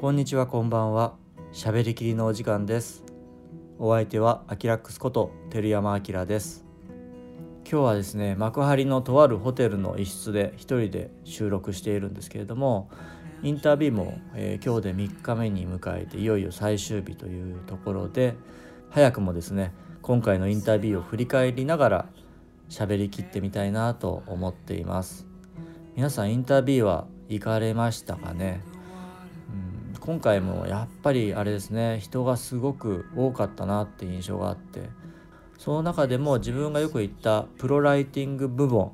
こんにちはこんばんは。喋りきりのお時間です。お相手はアキラックスこと照山明です。今日はですね幕張のとあるホテルの一室で一人で収録しているんですけれどもインタビューも、えー、今日で3日目に迎えていよいよ最終日というところで早くもですね今回のインタビューを振り返りながら喋りきってみたいなと思っています。皆さんインタビューは行かれましたかね、今回もやっぱりあれですね人がすごく多かったなって印象があってその中でも自分がよく言ったプロライティング部門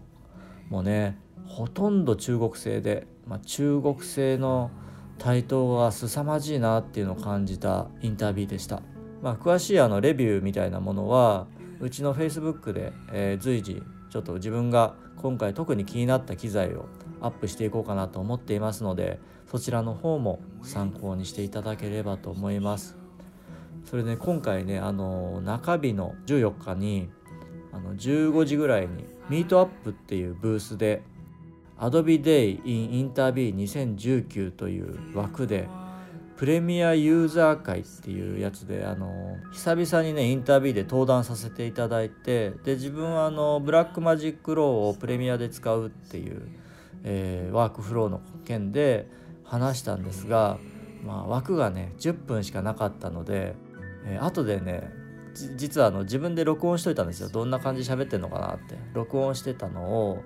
もねほとんど中国製で、まあ、中国製の台頭が凄まじいなっていうのを感じたインタビューでした。まあ、詳しいあのレビューみたいなものはうちの Facebook で、えー、随時ちょっと自分が今回特に気になった機材をアップしていこうかなと思っていますのでそちらの方も参考にしていただければと思います。それで、ね、今回ねあの中日の14日にあの15時ぐらいにミートアップっていうブースで Adobe Day in Interview 2019という枠でプレミアユーザー会っていうやつであの久々にねインタビューで登壇させていただいてで自分はあの Blackmagic RAW をプレミアで使うっていう、えー、ワークフローの件で話したんですが、まあ、枠がね10分しかなかったので、えー、後でね実はあの自分で録音しといたんですよどんな感じ喋ってんのかなって録音してたのを、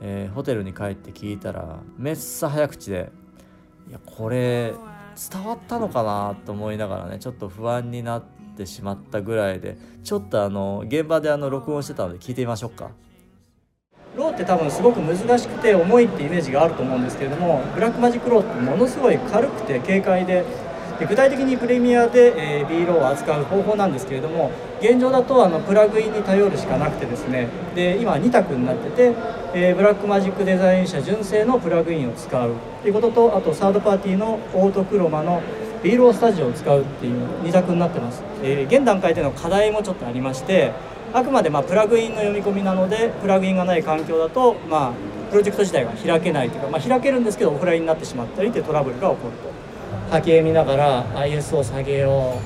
えー、ホテルに帰って聞いたらめっさ早口で「いやこれ伝わったのかなと思いながらねちょっと不安になってしまったぐらいでちょっとあの現場であの録音してたので聞いてみましょうか。RAW って多分すごく難しくて重いってイメージがあると思うんですけれども Blackmagic RAW ってものすごい軽くて軽快でで具体的にプレミアで、えー、B ローを扱う方法なんですけれども現状だとあのプラグインに頼るしかなくてですねで今2択になってて、えー、 Blackmagic Design 社純正のプラグインを使う。ということとあとサードパーティーのオートクロマの B ロースタジオを使うっていう2択になってます、えー、現段階での課題もちょっとありましてあくまでまプラグインの読み込みなのでプラグインがない環境だとまあプロジェクト自体が開けないというか、まあ、開けるんですけどオフラインになってしまったりというトラブルが起こると。波形見ながら IS を下げよ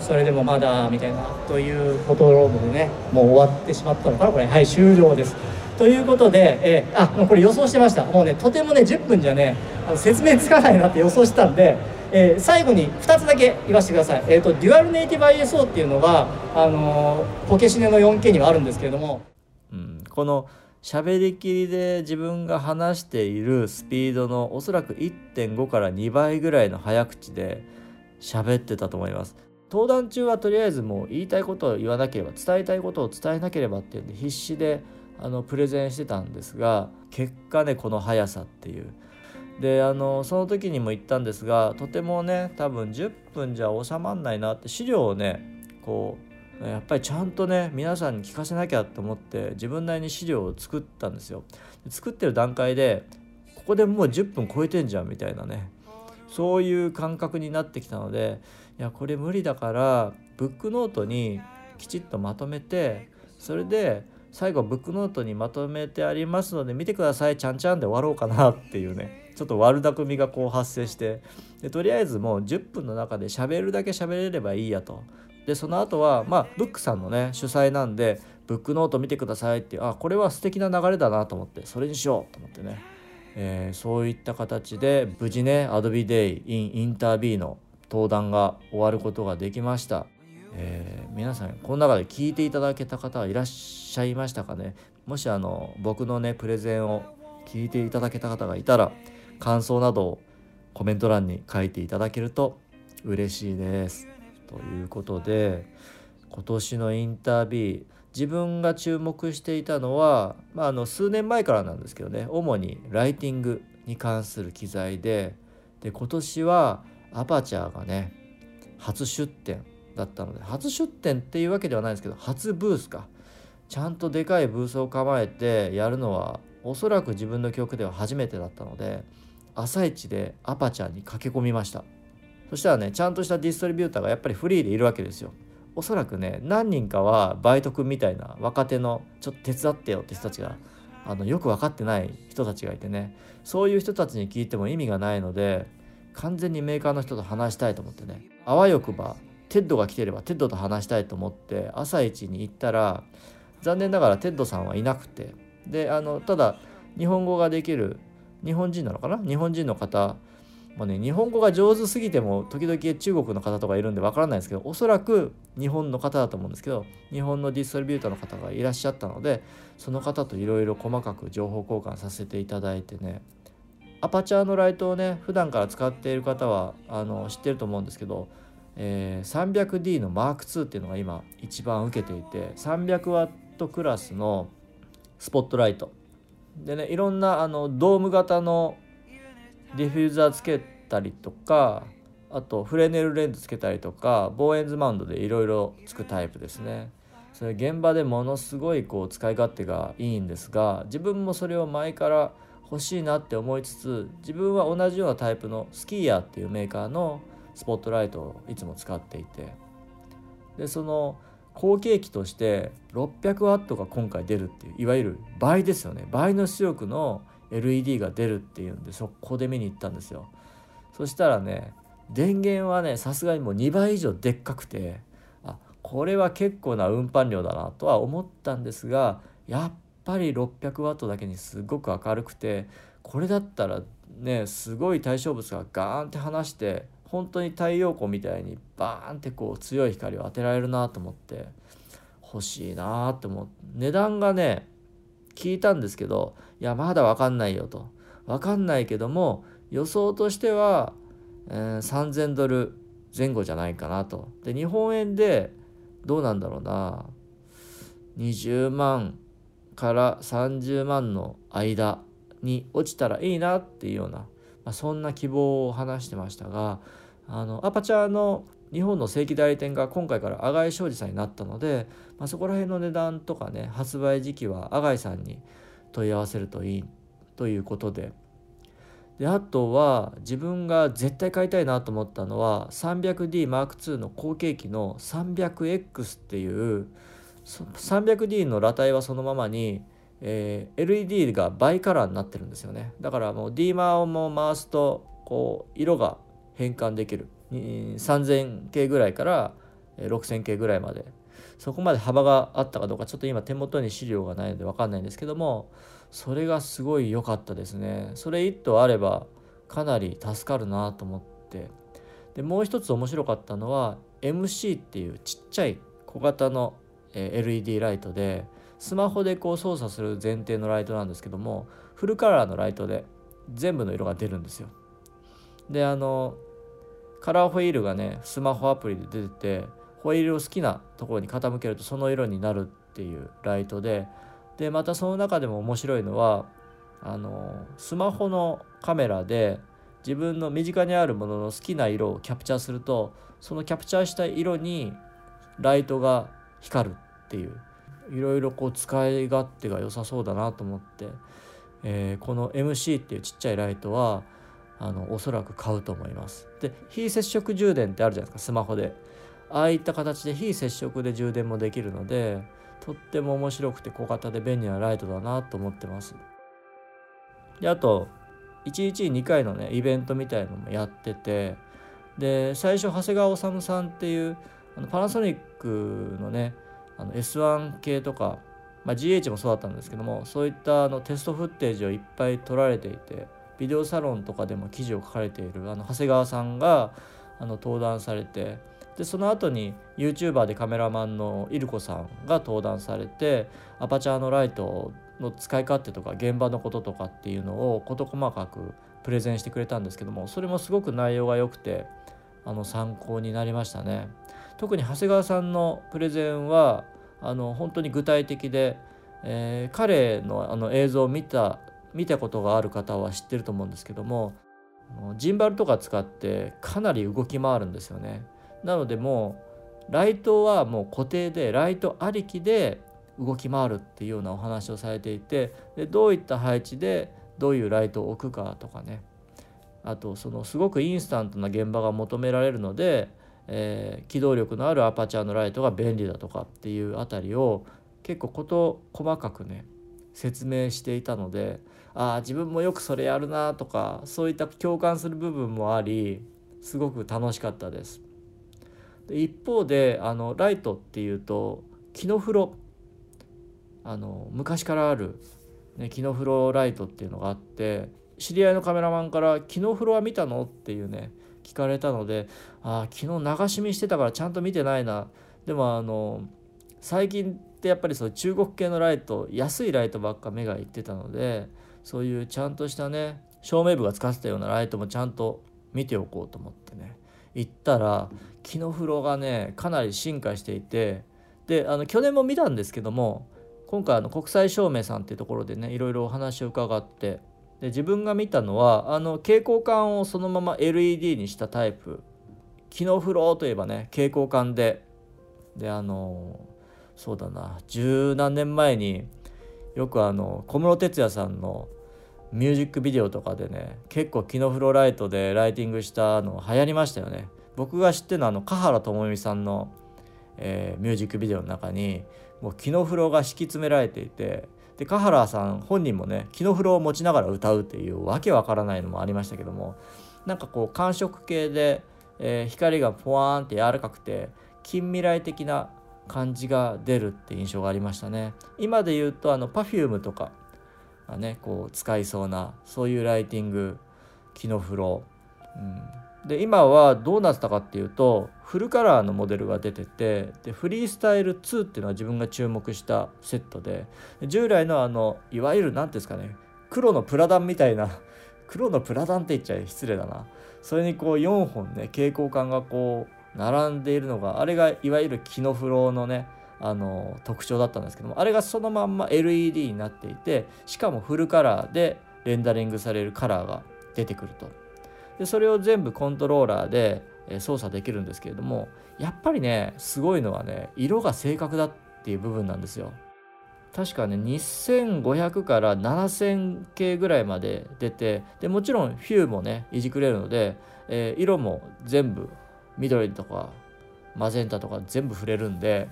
うそれでもまだみたいなというフォトロームでねもう終わってしまったのかなこれ。はい終了です。ということで、えー、あもうこれ予想してました。もうねとてもね10分じゃねあの説明つかないなって予想したんで、えー、最後に2つだけ言わせてください、えーと、デュアルネイティブ ISO っていうのが、あのー、ポケシネの 4K にはあるんですけれども、うん、この喋りきりで自分が話しているスピードのおそらく1.5から2倍ぐらいの早口で喋ってたと思います。登壇中はとりあえずもう言いたいことを言わなければ伝えたいことを伝えなければっていうんで必死であのプレゼンしてたんですが結果ねこの速さっていう。であのその時にも言ったんですがとてもね多分10分じゃ収まんないなって資料をねこうやっぱりちゃんとね皆さんに聞かせなきゃと思って自分なりに資料を作ったんですよ。作ってる段階でここでもう10分超えてんじゃんみたいなねそういう感覚になってきたのでいやこれ無理だからブックノートにきちっとまとめてそれで最後ブックノートにまとめてありますので見てくださいちゃんちゃんで終わろうかなっていうねちょっと悪巧みがこう発生してでとりあえずもう10分の中で喋るだけ喋れればいいやと。でその後はまあブックさんのね主催なんでブックノート見てくださいってあこれは素敵な流れだなと思ってそれにしようと思ってね、えー、そういった形で無事ね Adobe Day in インタービーの登壇が終わることができました、えー、皆さんこの中で聞いていただけた方はいらっしゃいましたかね？もしあの僕のねプレゼンを聞いていただけた方がいたら感想などをコメント欄に書いていただけると嬉しいです。ということで今年のインタビュー自分が注目していたのは、まあ、あの数年前からなんですけどね主にライティングに関する機材でで今年はアパチャーがね初出展だったので初出展っていうわけではないんですけど初ブースかちゃんとでかいブースを構えてやるのはおそらく自分の記憶では初めてだったので朝一でアパチャーに駆け込みました。そしたらねちゃんとしたディストリビューターがやっぱりフリーでいるわけですよ。おそらくね何人かはバイト君みたいな若手のちょっと手伝ってよって人たちがあのよく分かってない人たちがいてね。そういう人たちに聞いても意味がないので完全にメーカーの人と話したいと思ってね。あわよくばテッドが来てればテッドと話したいと思って朝一に行ったら残念ながらテッドさんはいなくて。であのただ日本語ができる日本人なのかな？日本人の方もうね日本語が上手すぎても時々中国の方とかいるんでわからないですけどおそらく日本の方だと思うんですけど日本のディストリビューターの方がいらっしゃったのでその方といろいろ細かく情報交換させていただいてねアパチャーのライトをね普段から使っている方はあの知ってると思うんですけど、えー、300D の Mark II っていうのが今一番売れていて 300W クラスのスポットライト。でねいろんなあのドーム型のディフューザーつけたりとかあとフレネルレンズつけたりとかボーエンズマウントでいろいろつくタイプですね。それ現場でものすごいこう使い勝手がいいんですが自分もそれを前から欲しいなって思いつつ自分は同じようなタイプのスキーヤーっていうメーカーのスポットライトをいつも使っていて。でその後継機として600ワットが今回出るっていういわゆる倍ですよね。倍の出力の LED が出るっていうんでそこで見に行ったんですよ。そしたらね電源はねさすがにもう2倍以上でっかくてあこれは結構な運搬量だなとは思ったんですがやっぱり600ワットだけにすごく明るくてこれだったらねすごい対象物がガーンって離して本当に太陽光みたいにバーンってこう強い光を当てられるなと思って欲しいなって思う。値段がね聞いたんですけどいやまだ分かんないよと。分かんないけども予想としては、えー、3000ドル前後じゃないかなと。で日本円でどうなんだろうな。20万から30万の間に落ちたらいいなっていうような、まあ、そんな希望を話してましたがあのアパチャの日本の正規代理店が今回から阿貝商事さんになったので、まあ、そこら辺の値段とかね発売時期は阿貝さんに問い合わせるといいということで。であとは自分が絶対買いたいなと思ったのは 300DM2 の後継機の 300X っていう 300D の裸体はそのままに、えー、LED がバイカラーになってるんですよね。だからもう D マーをも回すとこう色が変換できる。3000系ぐらいから6000系ぐらいまで。そこまで幅があったかどうかちょっと今手元に資料がないので分かんないんですけどもそれがすごい良かったですね。それ1頭あればかなり助かるなと思って。でもう一つ面白かったのは MC っていうちっちゃい小型の LED ライトでスマホでこう操作する前提のライトなんですけどもフルカラーのライトで全部の色が出るんですよ。であのカラーホイールがねスマホアプリで出ててホイールを好きなところに傾けるとその色になるっていうライトででまたその中でも面白いのはあのスマホのカメラで自分の身近にあるものの好きな色をキャプチャーするとそのキャプチャーした色にライトが光るっていう。いろいろこう使い勝手が良さそうだなと思って、えー、この MC っていうちっちゃいライトはあのおそらく買うと思います。で非接触充電ってあるじゃないですかスマホで。ああいった形で非接触で充電もできるのでとっても面白くて小型で便利なライトだなと思ってます。であと1日2回のねイベントみたいのもやっててで最初長谷川治さんっていうあのパナソニックのねあの S1 系とか、まあ、GH もそうだったんですけどもそういったあのテストフッテージをいっぱい撮られていてビデオサロンとかでも記事を書かれているあの長谷川さんがあの登壇されてでその後に YouTuber でカメラマンのイルコさんが登壇されてアパチャーのライトの使い勝手とか現場のこととかっていうのを事細かくプレゼンしてくれたんですけどもそれもすごく内容が良くてあの参考になりましたね。特に長谷川さんのプレゼンはあの本当に具体的で、えー、彼のあの映像を見た見たことがある方は知ってると思うんですけどもジンバルとか使ってかなり動き回るんですよね。なのでもうライトはもう固定でライトありきで動き回るっていうようなお話をされていてでどういった配置でどういうライトを置くかとかねあとそのすごくインスタントな現場が求められるので、えー、機動力のあるアパチャーのライトが便利だとかっていうあたりを結構事細かくね説明していたのでああ自分もよくそれやるなとかそういった共感する部分もありすごく楽しかったです。で一方であのライトっていうと木の風呂あの昔からある、ね、木の風呂ライトっていうのがあって知り合いのカメラマンから「木の風呂は見たの?」っていうね聞かれたのでああ昨日流し見してたからちゃんと見てないな。でもあの最近ってやっぱりそう中国系のライト安いライトばっか目がいってたのでそういうちゃんとしたね照明部が使ってたようなライトもちゃんと見ておこうと思ってね。行ったら木の風呂がねかなり進化していてであの去年も見たんですけども今回あの国際照明さんっていうところでねいろいろお話を伺ってで自分が見たのはあの蛍光管をそのまま LED にしたタイプ。木の風呂といえばね蛍光管で。であのそうだな十何年前によくあの小室哲哉さんのミュージックビデオとかでね結構木のフロライトでライティングしたの流行りましたよね。僕が知ってるのはあの華原朋美さんの、えー、ミュージックビデオの中にもう木の風呂が敷き詰められていてで華原さん本人もね木の風呂を持ちながら歌うっていうわけわからないのもありましたけどもなんかこう寒色系で、えー、光がポワーンって柔らかくて近未来的な感じが出るって印象がありましたね。今で言うとあの Perfume とかがねこう使いそうなそういうライティング木の風呂、うん、で今はどうなってたかっていうとフルカラーのモデルが出ててでフリースタイル2っていうのは自分が注目したセットで従来のあのいわゆる何ていうんですかね黒のプラダンみたいな 黒のプラダンって言っちゃ失礼だなそれにこう4本ね蛍光管がこう並んでいるのがあれがいわゆる木の風呂のねあの特徴だったんですけどもあれがそのまんま LED になっていてしかもフルカラーでレンダリングされるカラーが出てくると。でそれを全部コントローラーで操作できるんですけれどもやっぱりねすごいのはね色が正確だっていう部分なんですよ。確かね2500から7000系ぐらいまで出てでもちろんフューもねいじくれるので、えー、色も全部緑とかマゼンタとか全部触れるんで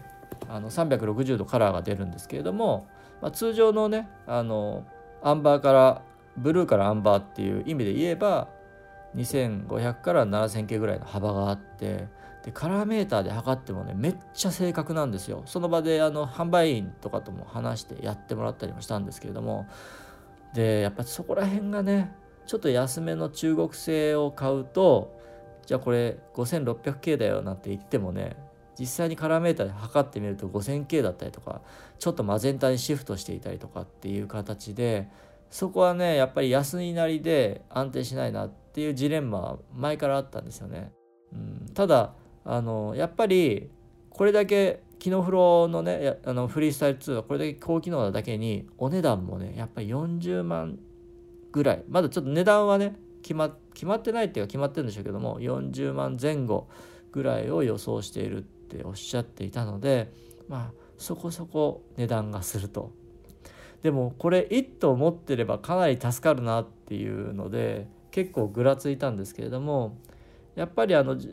あの360度カラーが出るんですけれども、まあ、通常のねあのアンバーからブルーからアンバーっていう意味で言えば2500から7000系ぐらいの幅があってでカラーメーターで測ってもねめっちゃ正確なんですよ。その場であの販売員とかとも話してやってもらったりもしたんですけれども。でやっぱそこら辺がねちょっと安めの中国製を買うとじゃあこれ 5600K だよなんて言ってもね実際にカラーメーターで測ってみると 5000K だったりとかちょっとマゼンタにシフトしていたりとかっていう形でそこはねやっぱり安いなりで安定しないなってていうジレンマは前からあったんですよね。うん、ただあのやっぱりこれだけ機能フローのねあのフリースタイル2はこれだけ高機能なだけにお値段もねやっぱり40万ぐらい。まだちょっと値段はね決ま決まってないっていうか決まってるんでしょうけども40万前後ぐらいを予想しているっておっしゃっていたのでまあそこそこ値段がすると。でもこれ1頭持ってればかなり助かるなっていうので結構ぐらついたんですけれどもやっぱりあの老舗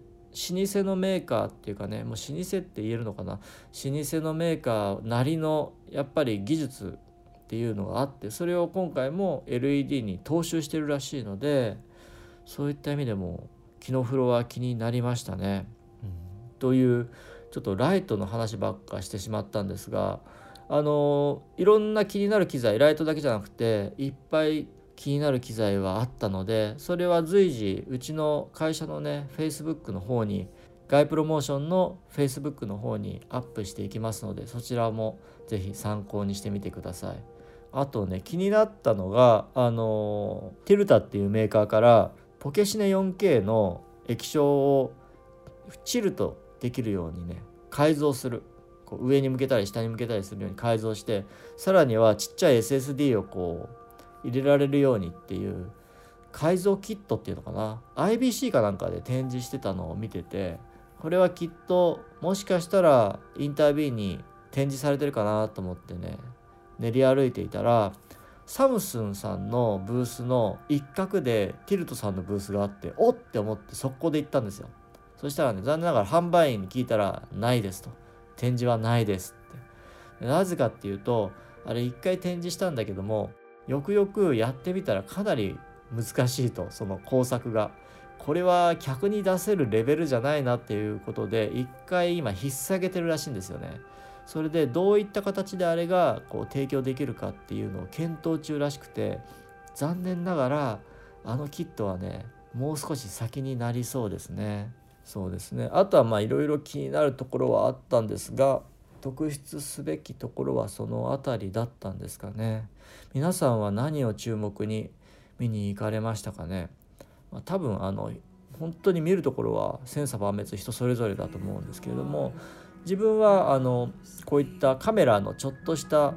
のメーカーっていうかねもう老舗って言えるのかな？老舗のメーカーなりのやっぱり技術っていうのがあってそれを今回も LED に踏襲してるらしいのでそういった意味でも木の風呂は気になりましたね。うん、というちょっとライトの話ばっかしてしまったんですがあのいろんな気になる機材ライトだけじゃなくていっぱい気になる機材はあったのでそれは随時うちの会社のね Facebook の方に外プロモーションの Facebook の方にアップしていきますのでそちらも是非参考にしてみてください。あとね気になったのがあのティルタっていうメーカーからポケシネ 4K の液晶をチルとできるようにね改造する。こう上に向けたり下に向けたりするように改造してさらにはちっちゃい SSD をこう入れられるようにっていう改造キットっていうのかな？IBC かなんかで展示してたのを見ててこれはきっともしかしたらインタービーに展示されてるかなと思ってね練り歩いていたらサムスンさんのブースの一角でティルトさんのブースがあっておって思って速攻で行ったんですよ。そしたらね残念ながら販売員に聞いたらないですと。展示はないですって。なぜかっていうとあれ一回展示したんだけどもよくよくやってみたらかなり難しいとその工作が。これは客に出せるレベルじゃないなっていうことで一回今引っ提げてるらしいんですよね。それでどういった形であれがこう提供できるかっていうのを検討中らしくて残念ながらあのキットはねもう少し先になりそうですね。そうですね。あとはまあいろいろ気になるところはあったんですが特筆すべきところはその辺りだったんですかね。皆さんは何を注目に見に行かれましたかね、まあ、多分あの本当に見るところは千差万別人それぞれだと思うんですけれども自分はあのこういったカメラのちょっとした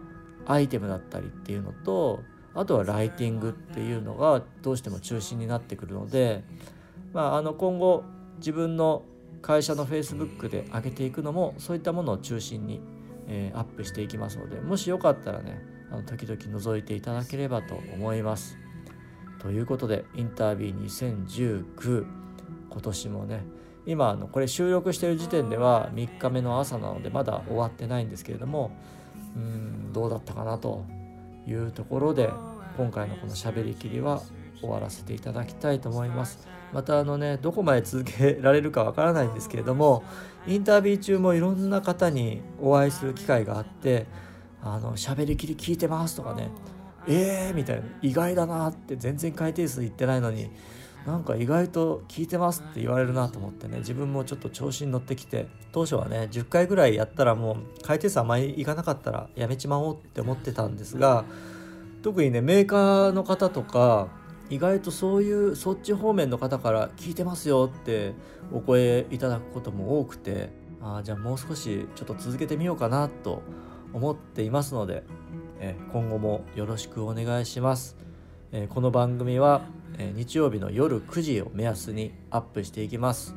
アイテムだったりっていうのとあとはライティングっていうのがどうしても中心になってくるので、まあ、あの今後自分の会社の Facebook で上げていくのもそういったものを中心に、えー、アップしていきますのでもしよかったらねあの時々覗いていただければと思います。ということでインタービュー2019今年もね今あのこれ収録してる時点では3日目の朝なのでまだ終わってないんですけれどもうんどうだったかなというところで今回のこのしゃべりきりは終わらせていただきたいと思います。またあのねどこまで続けられるかわからないんですけれどもインタビュー中もいろんな方にお会いする機会があってあの喋りきり聞いてますとかねえーみたいな意外だなって全然回転数いってないのになんか意外と聞いてますって言われるなと思ってね自分もちょっと調子に乗ってきて当初はね10回ぐらいやったらもう回転数あまりいかなかったらやめちまおうって思ってたんですが特にねメーカーの方とか意外とそういうそっち方面の方から聞いてますよってお声いただくことも多くてあじゃあもう少しちょっと続けてみようかなと思っていますのでえ今後もよろしくお願いします、えこの番組はえ日曜日の夜9時を目安にアップしていきます。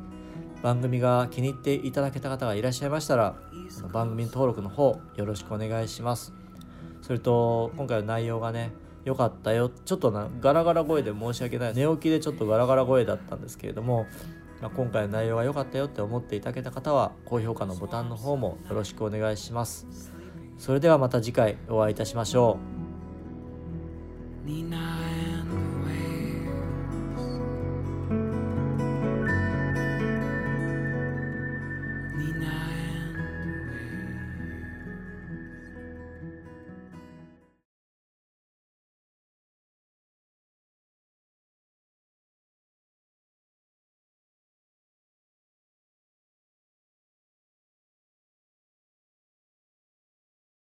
番組が気に入っていただけた方がいらっしゃいましたら番組登録の方よろしくお願いします。それと今回の内容がね良かったよ。ちょっとなガラガラ声で申し訳ない。寝起きでちょっとガラガラ声だったんですけれども、まあ、今回の内容が良かったよって思っていただけた方は高評価のボタンの方もよろしくお願いします。それではまた次回お会いいたしましょう。